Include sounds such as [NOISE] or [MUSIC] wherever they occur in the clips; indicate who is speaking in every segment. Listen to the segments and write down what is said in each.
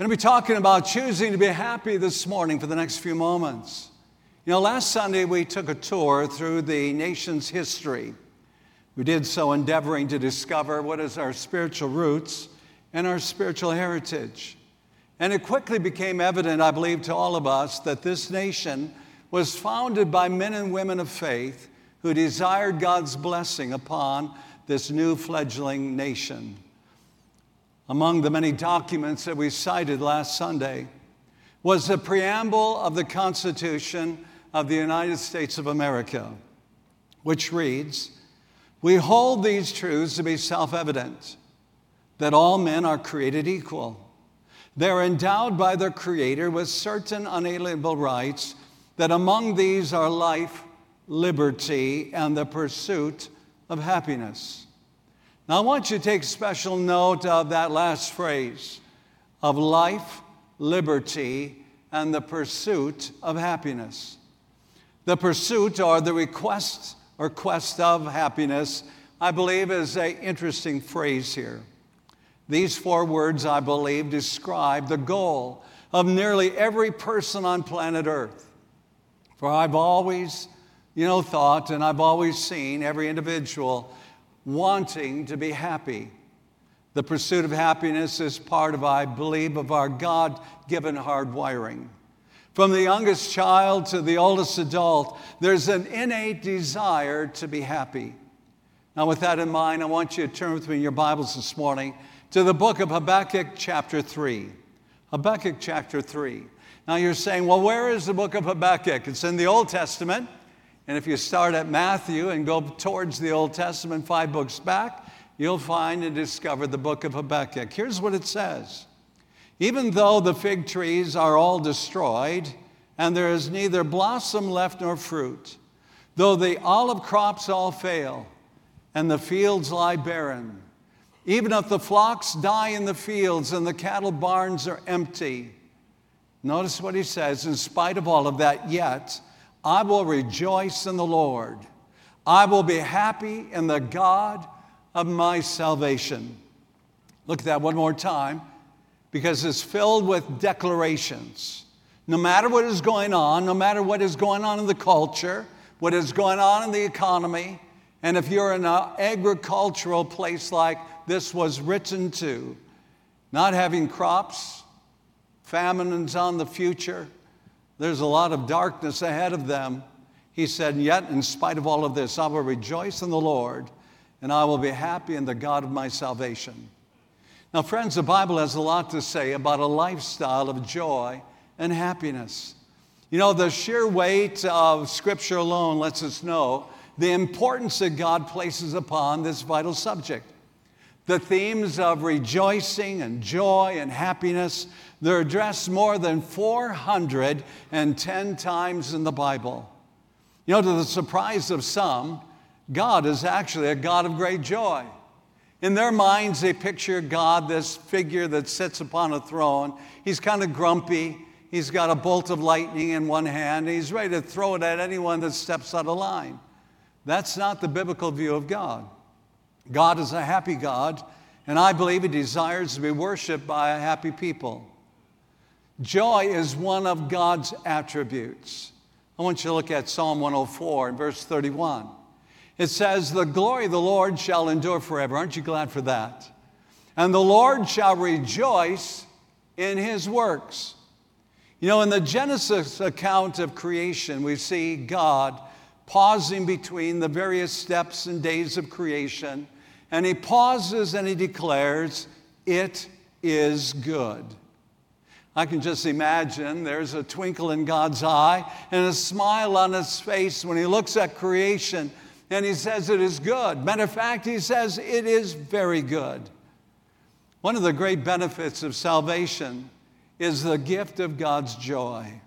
Speaker 1: going to be talking about choosing to be happy this morning for the next few moments. You know, last Sunday we took a tour through the nation's history. We did so endeavoring to discover what is our spiritual roots and our spiritual heritage. And it quickly became evident, I believe, to all of us that this nation was founded by men and women of faith who desired God's blessing upon this new fledgling nation. Among the many documents that we cited last Sunday was the preamble of the Constitution of the United States of America, which reads We hold these truths to be self evident that all men are created equal. They're endowed by their Creator with certain unalienable rights, that among these are life, liberty, and the pursuit of happiness. Now, I want you to take special note of that last phrase of life, liberty, and the pursuit of happiness. The pursuit or the request or quest of happiness, I believe, is an interesting phrase here. These four words, I believe, describe the goal of nearly every person on planet Earth. For I've always, you know, thought and I've always seen every individual wanting to be happy. The pursuit of happiness is part of, I believe, of our God given hardwiring. From the youngest child to the oldest adult, there's an innate desire to be happy. Now, with that in mind, I want you to turn with me in your Bibles this morning to the book of Habakkuk, chapter 3. Habakkuk, chapter 3. Now you're saying, well, where is the book of Habakkuk? It's in the Old Testament. And if you start at Matthew and go towards the Old Testament, five books back, you'll find and discover the book of Habakkuk. Here's what it says Even though the fig trees are all destroyed, and there is neither blossom left nor fruit, though the olive crops all fail, and the fields lie barren, even if the flocks die in the fields and the cattle barns are empty, Notice what he says, in spite of all of that, yet I will rejoice in the Lord. I will be happy in the God of my salvation. Look at that one more time because it's filled with declarations. No matter what is going on, no matter what is going on in the culture, what is going on in the economy, and if you're in an agricultural place like this was written to, not having crops, famines on the future. There's a lot of darkness ahead of them. He said, Yet, in spite of all of this, I will rejoice in the Lord and I will be happy in the God of my salvation. Now, friends, the Bible has a lot to say about a lifestyle of joy and happiness. You know, the sheer weight of Scripture alone lets us know the importance that God places upon this vital subject. The themes of rejoicing and joy and happiness they're addressed more than 410 times in the Bible. You know, to the surprise of some, God is actually a God of great joy. In their minds, they picture God, this figure that sits upon a throne. He's kind of grumpy. He's got a bolt of lightning in one hand. He's ready to throw it at anyone that steps out of line. That's not the biblical view of God. God is a happy God, and I believe He desires to be worshiped by a happy people. Joy is one of God's attributes. I want you to look at Psalm 104 and verse 31. It says, The glory of the Lord shall endure forever. Aren't you glad for that? And the Lord shall rejoice in his works. You know, in the Genesis account of creation, we see God pausing between the various steps and days of creation, and he pauses and he declares, It is good. I can just imagine there's a twinkle in God's eye and a smile on his face when he looks at creation and he says it is good. Matter of fact, he says it is very good. One of the great benefits of salvation is the gift of God's joy.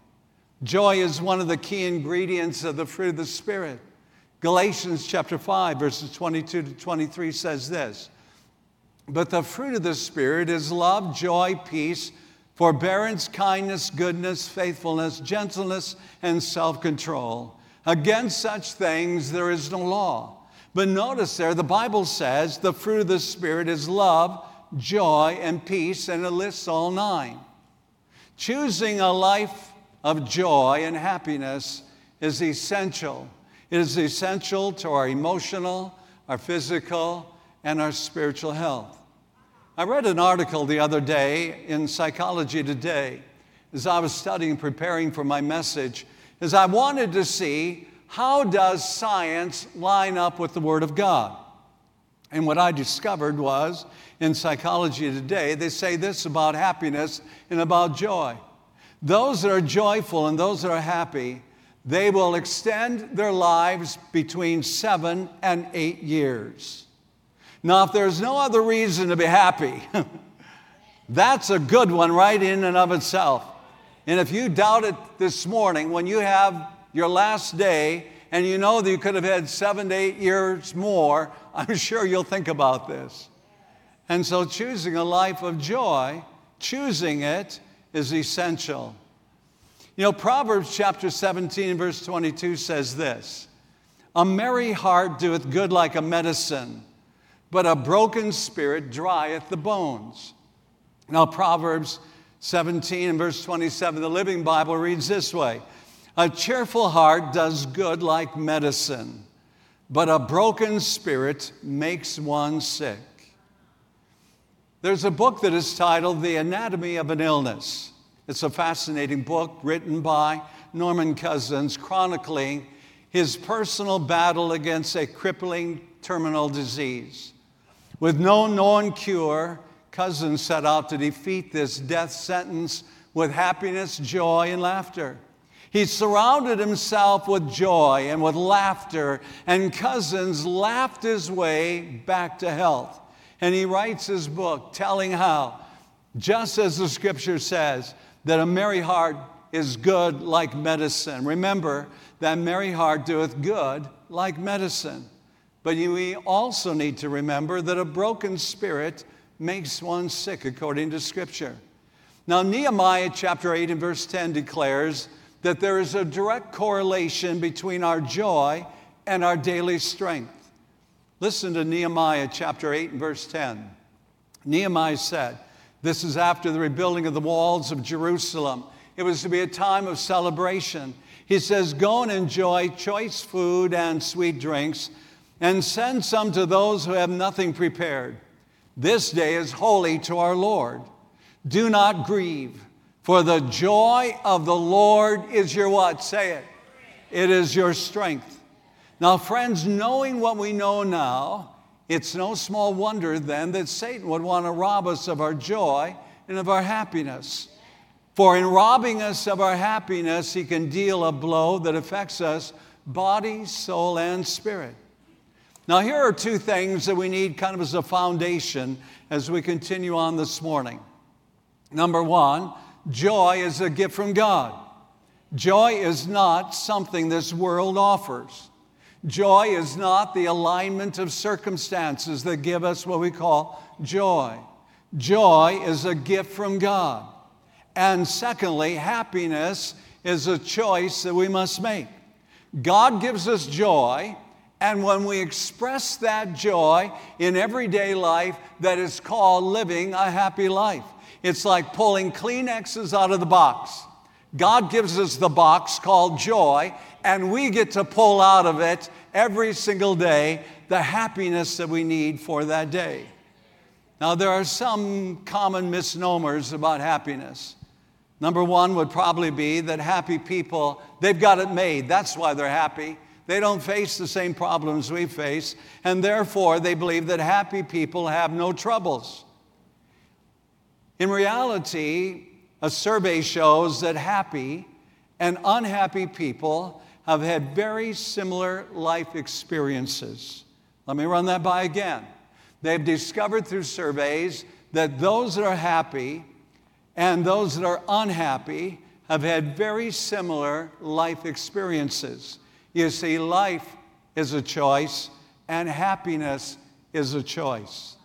Speaker 1: Joy is one of the key ingredients of the fruit of the Spirit. Galatians chapter 5, verses 22 to 23 says this But the fruit of the Spirit is love, joy, peace forbearance, kindness, goodness, faithfulness, gentleness, and self control. Against such things there is no law. But notice there, the Bible says the fruit of the Spirit is love, joy, and peace, and it lists all nine. Choosing a life of joy and happiness is essential. It is essential to our emotional, our physical, and our spiritual health. I read an article the other day in Psychology Today as I was studying, and preparing for my message, as I wanted to see how does science line up with the Word of God. And what I discovered was in Psychology Today, they say this about happiness and about joy. Those that are joyful and those that are happy, they will extend their lives between seven and eight years. Now, if there's no other reason to be happy, [LAUGHS] that's a good one right in and of itself. And if you doubt it this morning, when you have your last day and you know that you could have had seven to eight years more, [LAUGHS] I'm sure you'll think about this. And so, choosing a life of joy, choosing it, is essential. You know, Proverbs chapter 17, verse 22 says this A merry heart doeth good like a medicine, but a broken spirit drieth the bones. Now, Proverbs 17 and verse 27, the Living Bible reads this way A cheerful heart does good like medicine, but a broken spirit makes one sick. There's a book that is titled The Anatomy of an Illness. It's a fascinating book written by Norman Cousins, chronicling his personal battle against a crippling terminal disease. With no known cure, Cousins set out to defeat this death sentence with happiness, joy, and laughter. He surrounded himself with joy and with laughter, and Cousins laughed his way back to health. And he writes his book telling how, just as the scripture says, that a merry heart is good like medicine. Remember that merry heart doeth good like medicine. But we also need to remember that a broken spirit makes one sick, according to Scripture. Now, Nehemiah chapter 8 and verse 10 declares that there is a direct correlation between our joy and our daily strength. Listen to Nehemiah chapter 8 and verse 10. Nehemiah said, This is after the rebuilding of the walls of Jerusalem. It was to be a time of celebration. He says, Go and enjoy choice food and sweet drinks, and send some to those who have nothing prepared. This day is holy to our Lord. Do not grieve, for the joy of the Lord is your what? Say it. It is your strength. Now, friends, knowing what we know now, it's no small wonder then that Satan would want to rob us of our joy and of our happiness. For in robbing us of our happiness, he can deal a blow that affects us body, soul, and spirit. Now, here are two things that we need kind of as a foundation as we continue on this morning. Number one, joy is a gift from God. Joy is not something this world offers. Joy is not the alignment of circumstances that give us what we call joy. Joy is a gift from God. And secondly, happiness is a choice that we must make. God gives us joy, and when we express that joy in everyday life, that is called living a happy life. It's like pulling Kleenexes out of the box. God gives us the box called joy, and we get to pull out of it every single day the happiness that we need for that day. Now, there are some common misnomers about happiness. Number one would probably be that happy people, they've got it made. That's why they're happy. They don't face the same problems we face, and therefore they believe that happy people have no troubles. In reality, a survey shows that happy and unhappy people have had very similar life experiences. Let me run that by again. They've discovered through surveys that those that are happy and those that are unhappy have had very similar life experiences. You see, life is a choice and happiness is a choice.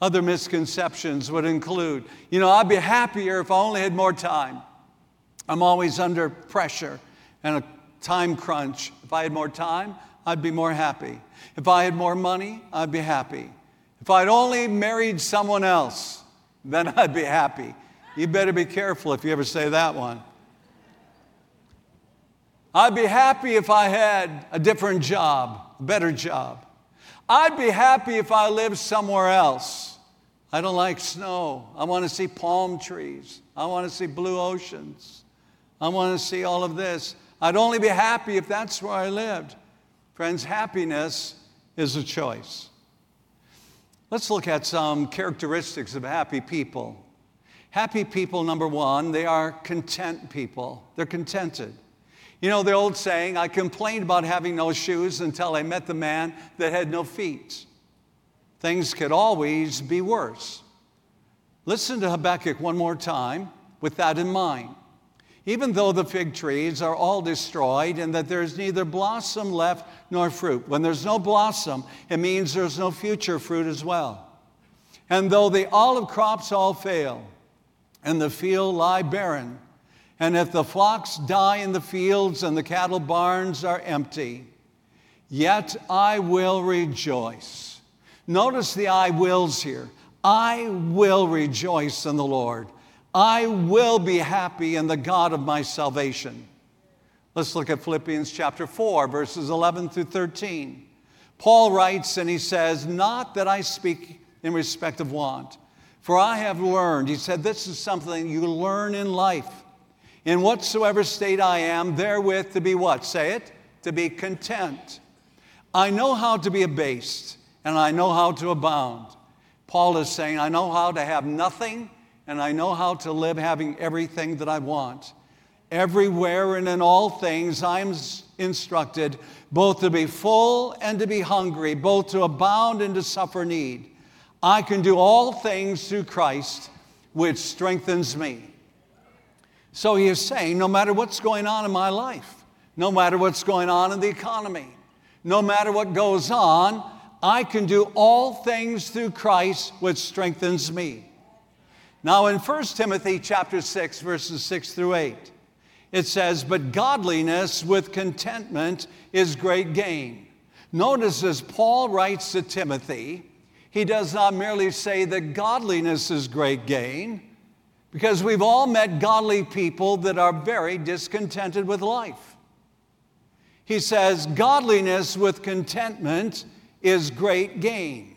Speaker 1: Other misconceptions would include, you know, I'd be happier if I only had more time. I'm always under pressure and a time crunch. If I had more time, I'd be more happy. If I had more money, I'd be happy. If I'd only married someone else, then [LAUGHS] I'd be happy. You better be careful if you ever say that one. I'd be happy if I had a different job, a better job. I'd be happy if I lived somewhere else. I don't like snow. I want to see palm trees. I want to see blue oceans. I want to see all of this. I'd only be happy if that's where I lived. Friends, happiness is a choice. Let's look at some characteristics of happy people. Happy people, number one, they are content people. They're contented. You know the old saying, I complained about having no shoes until I met the man that had no feet. Things could always be worse. Listen to Habakkuk one more time with that in mind. Even though the fig trees are all destroyed and that there's neither blossom left nor fruit. When there's no blossom, it means there's no future fruit as well. And though the olive crops all fail and the field lie barren, and if the flocks die in the fields and the cattle barns are empty, yet I will rejoice. Notice the I wills here. I will rejoice in the Lord. I will be happy in the God of my salvation. Let's look at Philippians chapter 4, verses 11 through 13. Paul writes and he says, Not that I speak in respect of want, for I have learned, he said, this is something you learn in life in whatsoever state I am, therewith to be what? Say it. To be content. I know how to be abased, and I know how to abound. Paul is saying, I know how to have nothing, and I know how to live having everything that I want. Everywhere and in all things, I'm instructed both to be full and to be hungry, both to abound and to suffer need. I can do all things through Christ, which strengthens me. So he is saying no matter what's going on in my life, no matter what's going on in the economy, no matter what goes on, I can do all things through Christ which strengthens me. Now in 1 Timothy chapter 6 verses 6 through 8, it says, "But godliness with contentment is great gain." Notice as Paul writes to Timothy, he does not merely say that godliness is great gain, because we've all met godly people that are very discontented with life. He says, Godliness with contentment is great gain.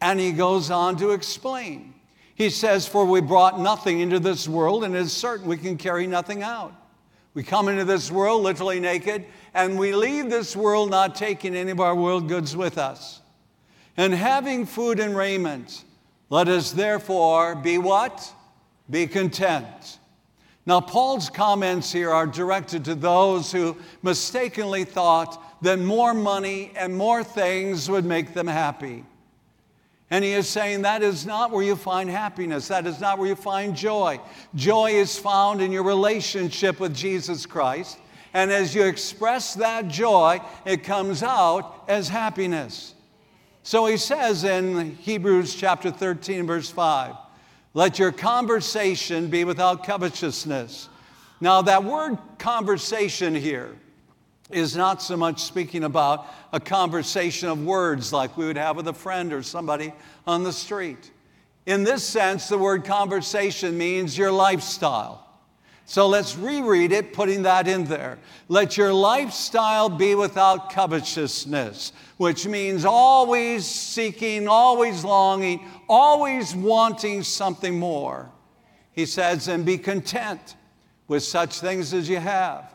Speaker 1: And he goes on to explain. He says, For we brought nothing into this world, and it is certain we can carry nothing out. We come into this world literally naked, and we leave this world not taking any of our world goods with us. And having food and raiment, let us therefore be what? Be content. Now, Paul's comments here are directed to those who mistakenly thought that more money and more things would make them happy. And he is saying that is not where you find happiness. That is not where you find joy. Joy is found in your relationship with Jesus Christ. And as you express that joy, it comes out as happiness. So he says in Hebrews chapter 13, verse 5 let your conversation be without covetousness. Now, that word conversation here is not so much speaking about a conversation of words like we would have with a friend or somebody on the street. In this sense, the word conversation means your lifestyle. So let's reread it, putting that in there. Let your lifestyle be without covetousness, which means always seeking, always longing, always wanting something more. He says, and be content with such things as you have.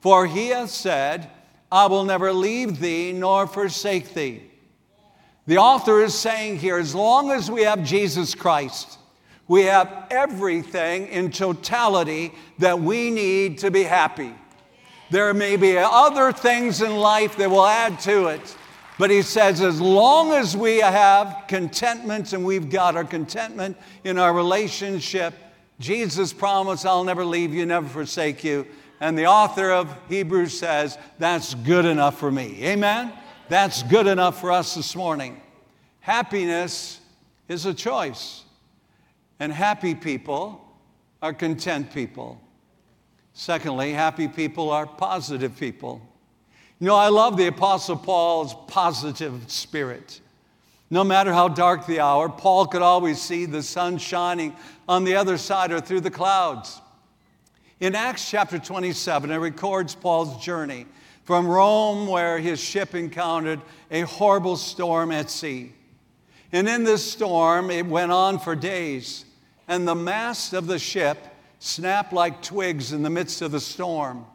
Speaker 1: For he hath said, I will never leave thee nor forsake thee. The author is saying here, as long as we have Jesus Christ, we have everything in totality that we need to be happy. There may be other things in life that will add to it, but he says, as long as we have contentment and we've got our contentment in our relationship, Jesus promised, I'll never leave you, never forsake you. And the author of Hebrews says, that's good enough for me. Amen? That's good enough for us this morning. Happiness is a choice. And happy people are content people. Secondly, happy people are positive people. You know, I love the Apostle Paul's positive spirit. No matter how dark the hour, Paul could always see the sun shining on the other side or through the clouds. In Acts chapter 27, it records Paul's journey from Rome, where his ship encountered a horrible storm at sea. And in this storm, it went on for days, and the mast of the ship snapped like twigs in the midst of the storm.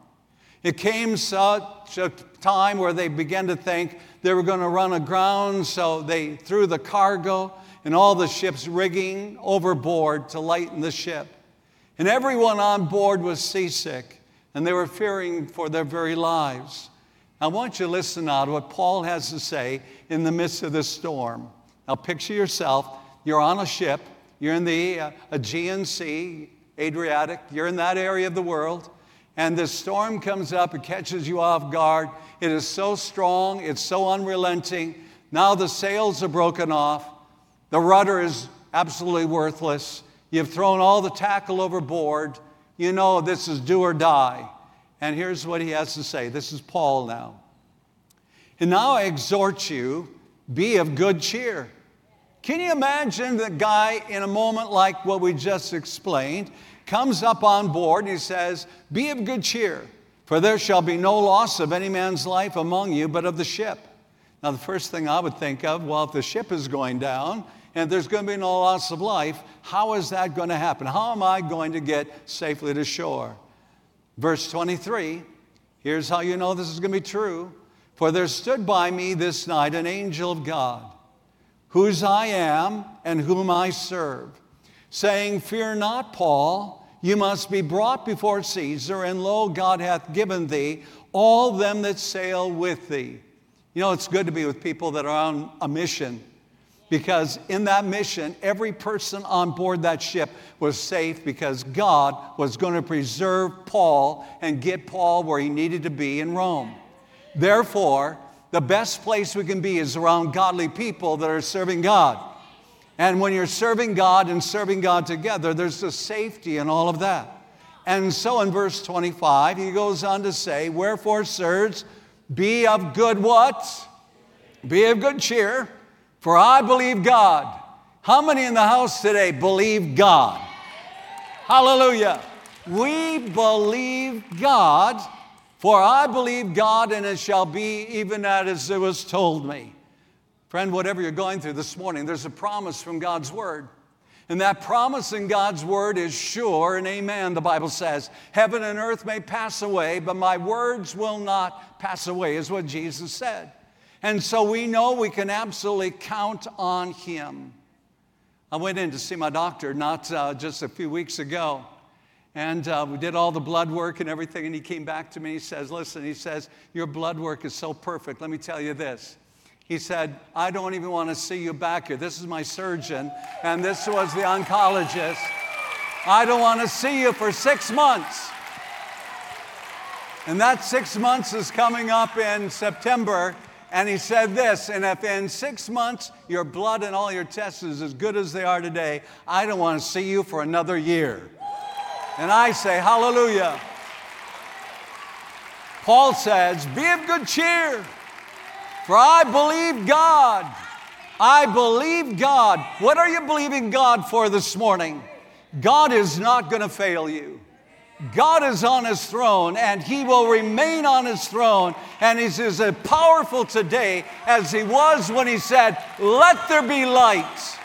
Speaker 1: It came such a time where they began to think they were going to run aground, so they threw the cargo and all the ship's rigging overboard to lighten the ship. And everyone on board was seasick, and they were fearing for their very lives. I want you to listen now to what Paul has to say in the midst of this storm. Now, picture yourself you're on a ship, you're in the uh, Aegean Sea, Adriatic, you're in that area of the world and this storm comes up, it catches you off guard. It is so strong, it's so unrelenting. Now the sails are broken off, the rudder is absolutely worthless. You've thrown all the tackle overboard. You know this is do or die. And here's what he has to say. This is Paul now. And now I exhort you, be of good cheer. Can you imagine the guy in a moment like what we just explained? comes up on board and he says, Be of good cheer, for there shall be no loss of any man's life among you, but of the ship. Now, the first thing I would think of, well, if the ship is going down and there's going to be no loss of life, how is that going to happen? How am I going to get safely to shore? Verse 23, here's how you know this is going to be true. For there stood by me this night an angel of God, whose I am and whom I serve saying, Fear not, Paul, you must be brought before Caesar, and lo, God hath given thee all them that sail with thee. You know, it's good to be with people that are on a mission because in that mission, every person on board that ship was safe because God was going to preserve Paul and get Paul where he needed to be in Rome. Therefore, the best place we can be is around godly people that are serving God. And when you're serving God and serving God together, there's a safety in all of that. And so in verse 25, he goes on to say, Wherefore, sirs, be of good what? Be of good cheer, for I believe God. How many in the house today believe God? Hallelujah. We believe God, for I believe God, and it shall be even as it was told me. Friend, whatever you're going through this morning, there's a promise from God's Word. And that promise in God's Word is sure and amen, the Bible says. Heaven and earth may pass away, but my words will not pass away, is what Jesus said. And so we know we can absolutely count on Him. I went in to see my doctor not uh, just a few weeks ago. And uh, we did all the blood work and everything. And he came back to me. He says, Listen, he says, Your blood work is so perfect. Let me tell you this. He said, I don't even want to see you back here. This is my surgeon, and this was the oncologist. I don't want to see you for six months. And that six months is coming up in September. And he said this, and if in six months your blood and all your tests is as good as they are today, I don't want to see you for another year. And I say, Hallelujah. Paul says, Be of good cheer. For I believe God. I believe God. What are you believing God for this morning? God is not going to fail you. God is on his throne and he will remain on his throne. And he's as powerful today as he was when he said, Let there be light.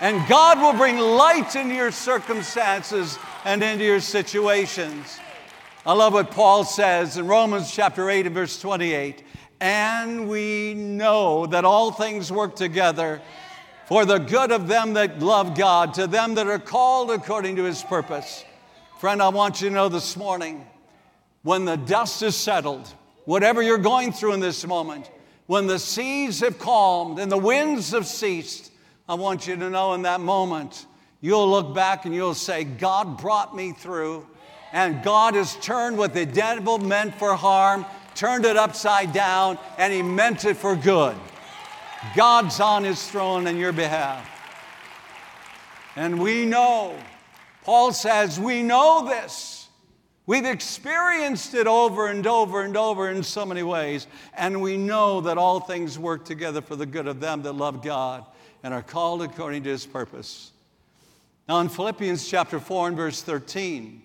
Speaker 1: And God will bring light into your circumstances and into your situations. I love what Paul says in Romans chapter 8 and verse 28 and we know that all things work together for the good of them that love God, to them that are called according to his purpose. Friend, I want you to know this morning when the dust is settled, whatever you're going through in this moment, when the seas have calmed and the winds have ceased, I want you to know in that moment, you'll look back and you'll say, God brought me through, and God has turned what the devil meant for harm turned it upside down, and he meant it for good. God's on his throne in your behalf. And we know, Paul says, we know this. We've experienced it over and over and over in so many ways, and we know that all things work together for the good of them that love God and are called according to his purpose. Now, in Philippians chapter 4 and verse 13,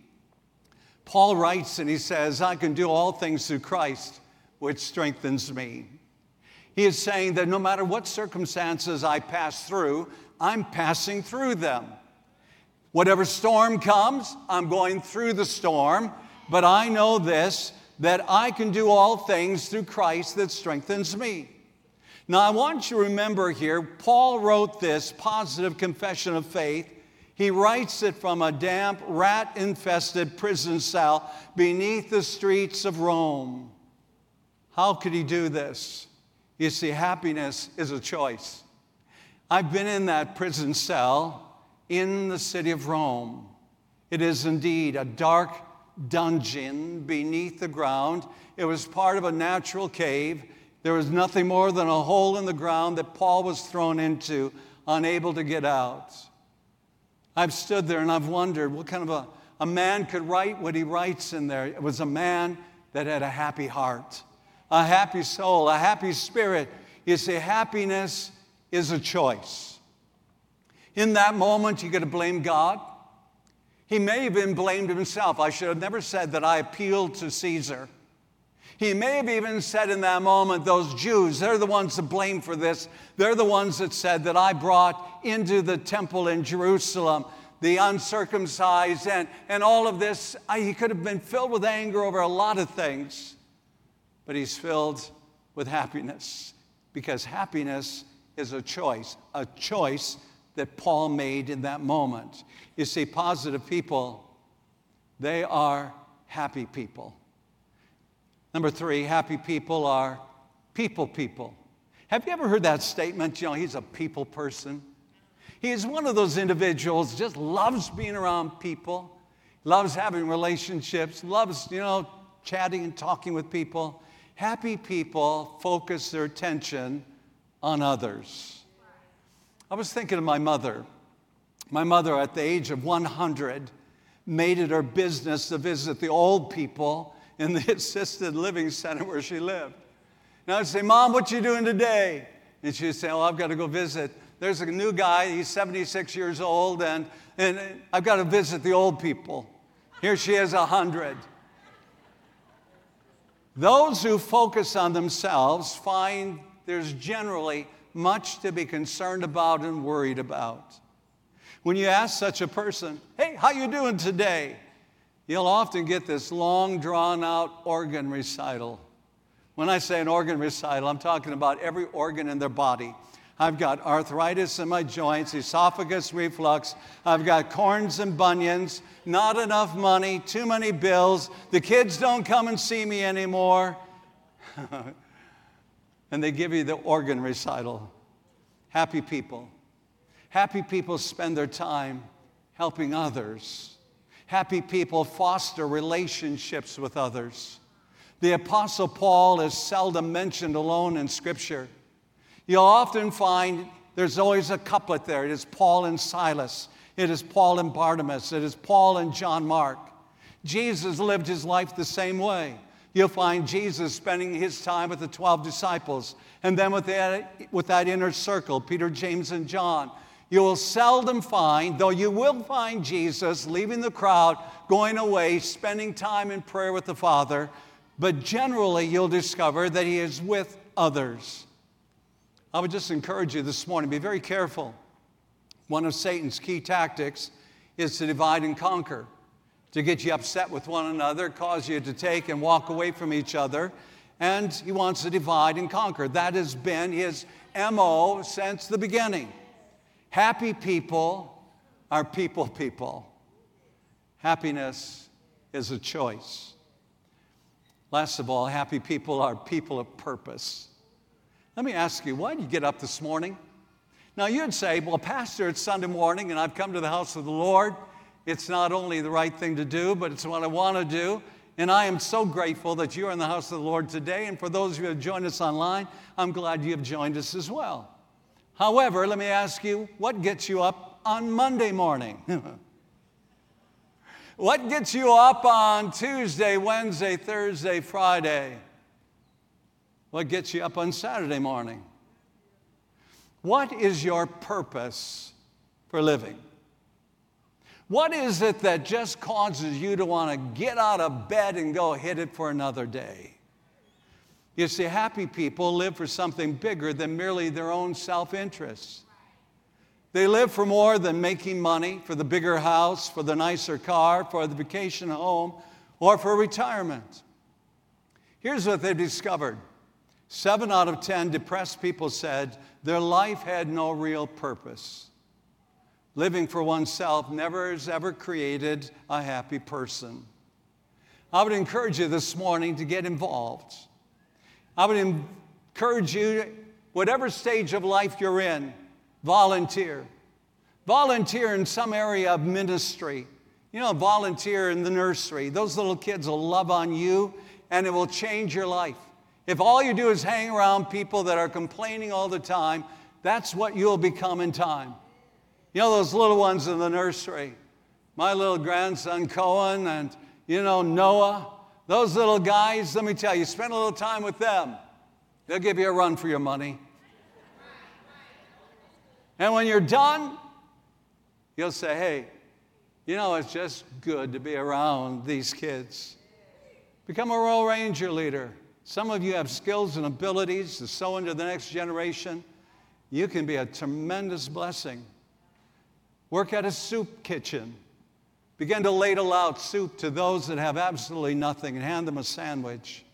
Speaker 1: Paul writes and he says, I can do all things through Christ, which strengthens me. He is saying that no matter what circumstances I pass through, I'm passing through them. Whatever storm comes, I'm going through the storm, but I know this that I can do all things through Christ that strengthens me. Now, I want you to remember here, Paul wrote this positive confession of faith. He writes it from a damp, rat infested prison cell beneath the streets of Rome. How could he do this? You see, happiness is a choice. I've been in that prison cell in the city of Rome. It is indeed a dark dungeon beneath the ground. It was part of a natural cave. There was nothing more than a hole in the ground that Paul was thrown into, unable to get out. I've stood there and I've wondered what kind of a, a man could write what he writes in there. It was a man that had a happy heart, a happy soul, a happy spirit. You see, happiness is a choice. In that moment, you got to blame God. He may have even blamed himself. I should have never said that I appealed to Caesar. He may have even said in that moment, those Jews, they're the ones to blame for this. They're the ones that said that I brought into the temple in Jerusalem the uncircumcised and, and all of this. I, he could have been filled with anger over a lot of things, but he's filled with happiness because happiness is a choice, a choice that Paul made in that moment. You see, positive people, they are happy people. Number three, happy people are people people. Have you ever heard that statement? You know, he's a people person. He's one of those individuals, just loves being around people, loves having relationships, loves, you know, chatting and talking with people. Happy people focus their attention on others. I was thinking of my mother. My mother, at the age of 100, made it her business to visit the old people in the [LAUGHS] assisted living center where she lived. Now I'd say, Mom, what you doing today? And she'd say, Oh, I've got to go visit. There's a new guy, he's 76 years old, and, and I've got to visit the old people. Here she is, 100. Those who focus on themselves find there's generally much to be concerned about and worried about. When you ask such a person, "Hey, how you doing today?" You'll often get this long drawn out organ recital. When I say an organ recital, I'm talking about every organ in their body. I've got arthritis in my joints, esophagus reflux. I've got corns and bunions, not enough money, too many bills. The kids don't come and see me anymore. [LAUGHS] and they give you the organ recital. Happy people. Happy people spend their time helping others. Happy people foster relationships with others. The Apostle Paul is seldom mentioned alone in Scripture. You'll often find there's always a couplet there. It is Paul and Silas, it is Paul and Barnabas, it is Paul and John Mark. Jesus lived his life the same way. You'll find Jesus spending his time with the 12 disciples and then with that, with that inner circle, Peter, James, and John. You will seldom find, though you will find Jesus leaving the crowd, going away, spending time in prayer with the Father, but generally you'll discover that he is with others. I would just encourage you this morning be very careful. One of Satan's key tactics is to divide and conquer to get you upset with one another, cause you to take and walk away from each other. And he wants to divide and conquer. That has been his MO since the beginning. Happy people are people people. Happiness is a choice. Last of all, happy people are people of purpose. Let me ask you, why did you get up this morning? Now, you'd say, well, Pastor, it's Sunday morning and I've come to the house of the Lord. It's not only the right thing to do, but it's what I want to do. And I am so grateful that you're in the house of the Lord today. And for those of you who have joined us online, I'm glad you have joined us as well. However, let me ask you what gets you up on Monday morning? [LAUGHS] what gets you up on Tuesday, Wednesday, Thursday, Friday? What gets you up on Saturday morning? What is your purpose for living? What is it that just causes you to want to get out of bed and go hit it for another day? You see, happy people live for something bigger than merely their own self interests. They live for more than making money, for the bigger house, for the nicer car, for the vacation home, or for retirement. Here's what they've discovered seven out of 10 depressed people said their life had no real purpose. Living for oneself never has ever created a happy person. I would encourage you this morning to get involved. I would encourage you, whatever stage of life you're in, volunteer. Volunteer in some area of ministry. You know, volunteer in the nursery. Those little kids will love on you and it will change your life. If all you do is hang around people that are complaining all the time, that's what you'll become in time. You know, those little ones in the nursery, my little grandson Cohen and, you know, Noah, those little guys, let me tell you, spend a little time with them. They'll give you a run for your money. And when you're done, you'll say, hey, you know, it's just good to be around these kids. Become a Royal Ranger leader. Some of you have skills and abilities to sow into the next generation. You can be a tremendous blessing. Work at a soup kitchen. Begin to ladle out soup to those that have absolutely nothing and hand them a sandwich.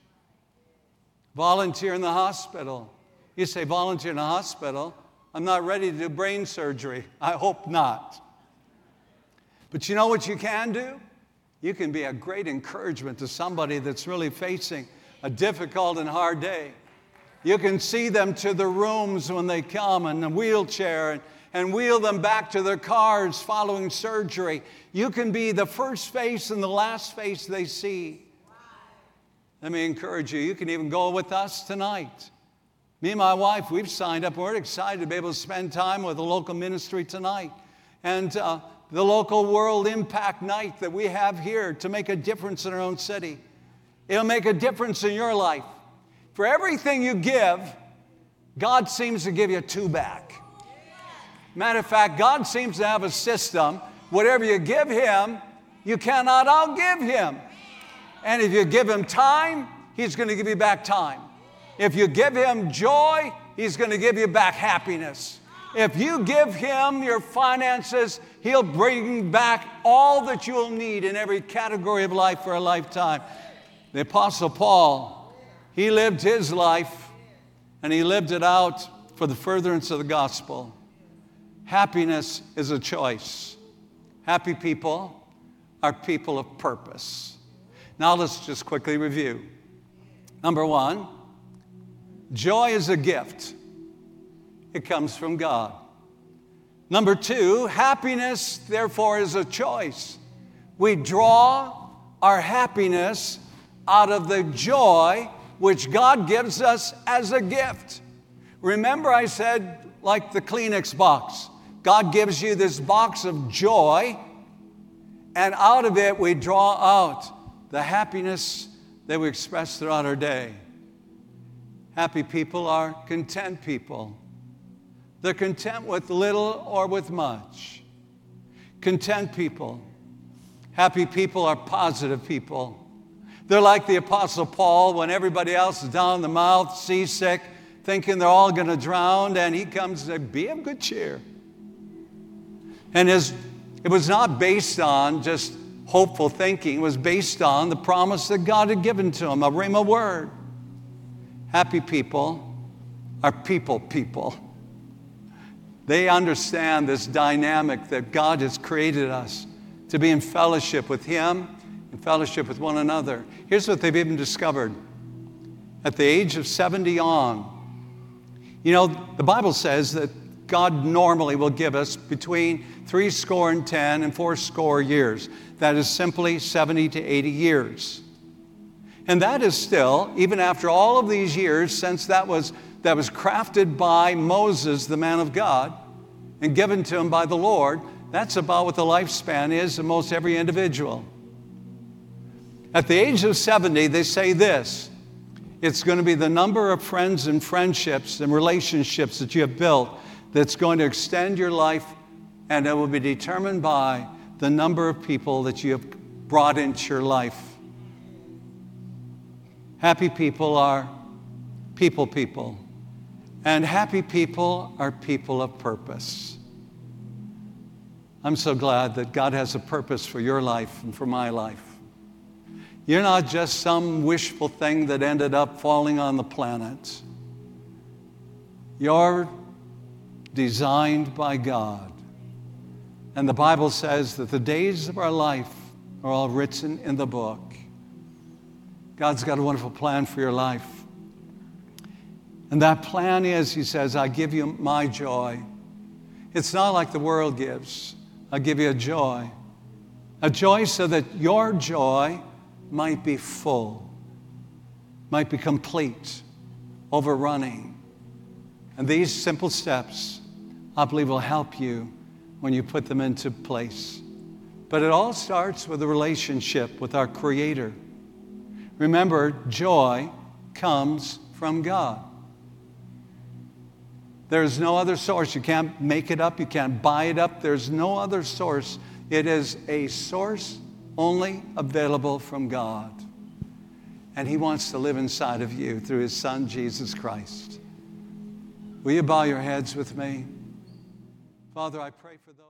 Speaker 1: Volunteer in the hospital. You say, volunteer in the hospital. I'm not ready to do brain surgery. I hope not. But you know what you can do? You can be a great encouragement to somebody that's really facing a difficult and hard day. You can see them to the rooms when they come in a wheelchair and and wheel them back to their cars following surgery. You can be the first face and the last face they see. Let me encourage you, you can even go with us tonight. Me and my wife, we've signed up. We're excited to be able to spend time with a local ministry tonight. And uh, the local World Impact Night that we have here to make a difference in our own city. It'll make a difference in your life. For everything you give, God seems to give you two back. Matter of fact, God seems to have a system. Whatever you give Him, you cannot outgive Him. And if you give Him time, He's going to give you back time. If you give Him joy, He's going to give you back happiness. If you give Him your finances, He'll bring back all that you'll need in every category of life for a lifetime. The Apostle Paul, he lived his life and he lived it out for the furtherance of the gospel. Happiness is a choice. Happy people are people of purpose. Now let's just quickly review. Number one, joy is a gift, it comes from God. Number two, happiness, therefore, is a choice. We draw our happiness out of the joy which God gives us as a gift. Remember, I said, like the Kleenex box, God gives you this box of joy, and out of it we draw out the happiness that we express throughout our day. Happy people are content people. They're content with little or with much. Content people. Happy people are positive people. They're like the Apostle Paul when everybody else is down in the mouth, seasick, thinking they're all going to drown, and he comes and says, Be of good cheer. And his, it was not based on just hopeful thinking, it was based on the promise that God had given to him, a rhema word. Happy people are people people. They understand this dynamic that God has created us to be in fellowship with Him and fellowship with one another. Here's what they've even discovered. At the age of 70 on, you know, the Bible says that God normally will give us between three score and ten and four score years. That is simply 70 to 80 years. And that is still, even after all of these years, since that was, that was crafted by Moses, the man of God, and given to him by the Lord, that's about what the lifespan is of most every individual. At the age of 70, they say this it's going to be the number of friends and friendships and relationships that you have built that's going to extend your life, and it will be determined by the number of people that you have brought into your life. Happy people are people people, and happy people are people of purpose. I'm so glad that God has a purpose for your life and for my life. You're not just some wishful thing that ended up falling on the planet. You're designed by God. And the Bible says that the days of our life are all written in the book. God's got a wonderful plan for your life. And that plan is, He says, I give you my joy. It's not like the world gives. I give you a joy. A joy so that your joy might be full, might be complete, overrunning. And these simple steps, I believe, will help you when you put them into place. But it all starts with a relationship with our Creator. Remember, joy comes from God. There's no other source. You can't make it up, you can't buy it up. There's no other source. It is a source only available from God. And He wants to live inside of you through His Son, Jesus Christ. Will you bow your heads with me? Father, I pray for those.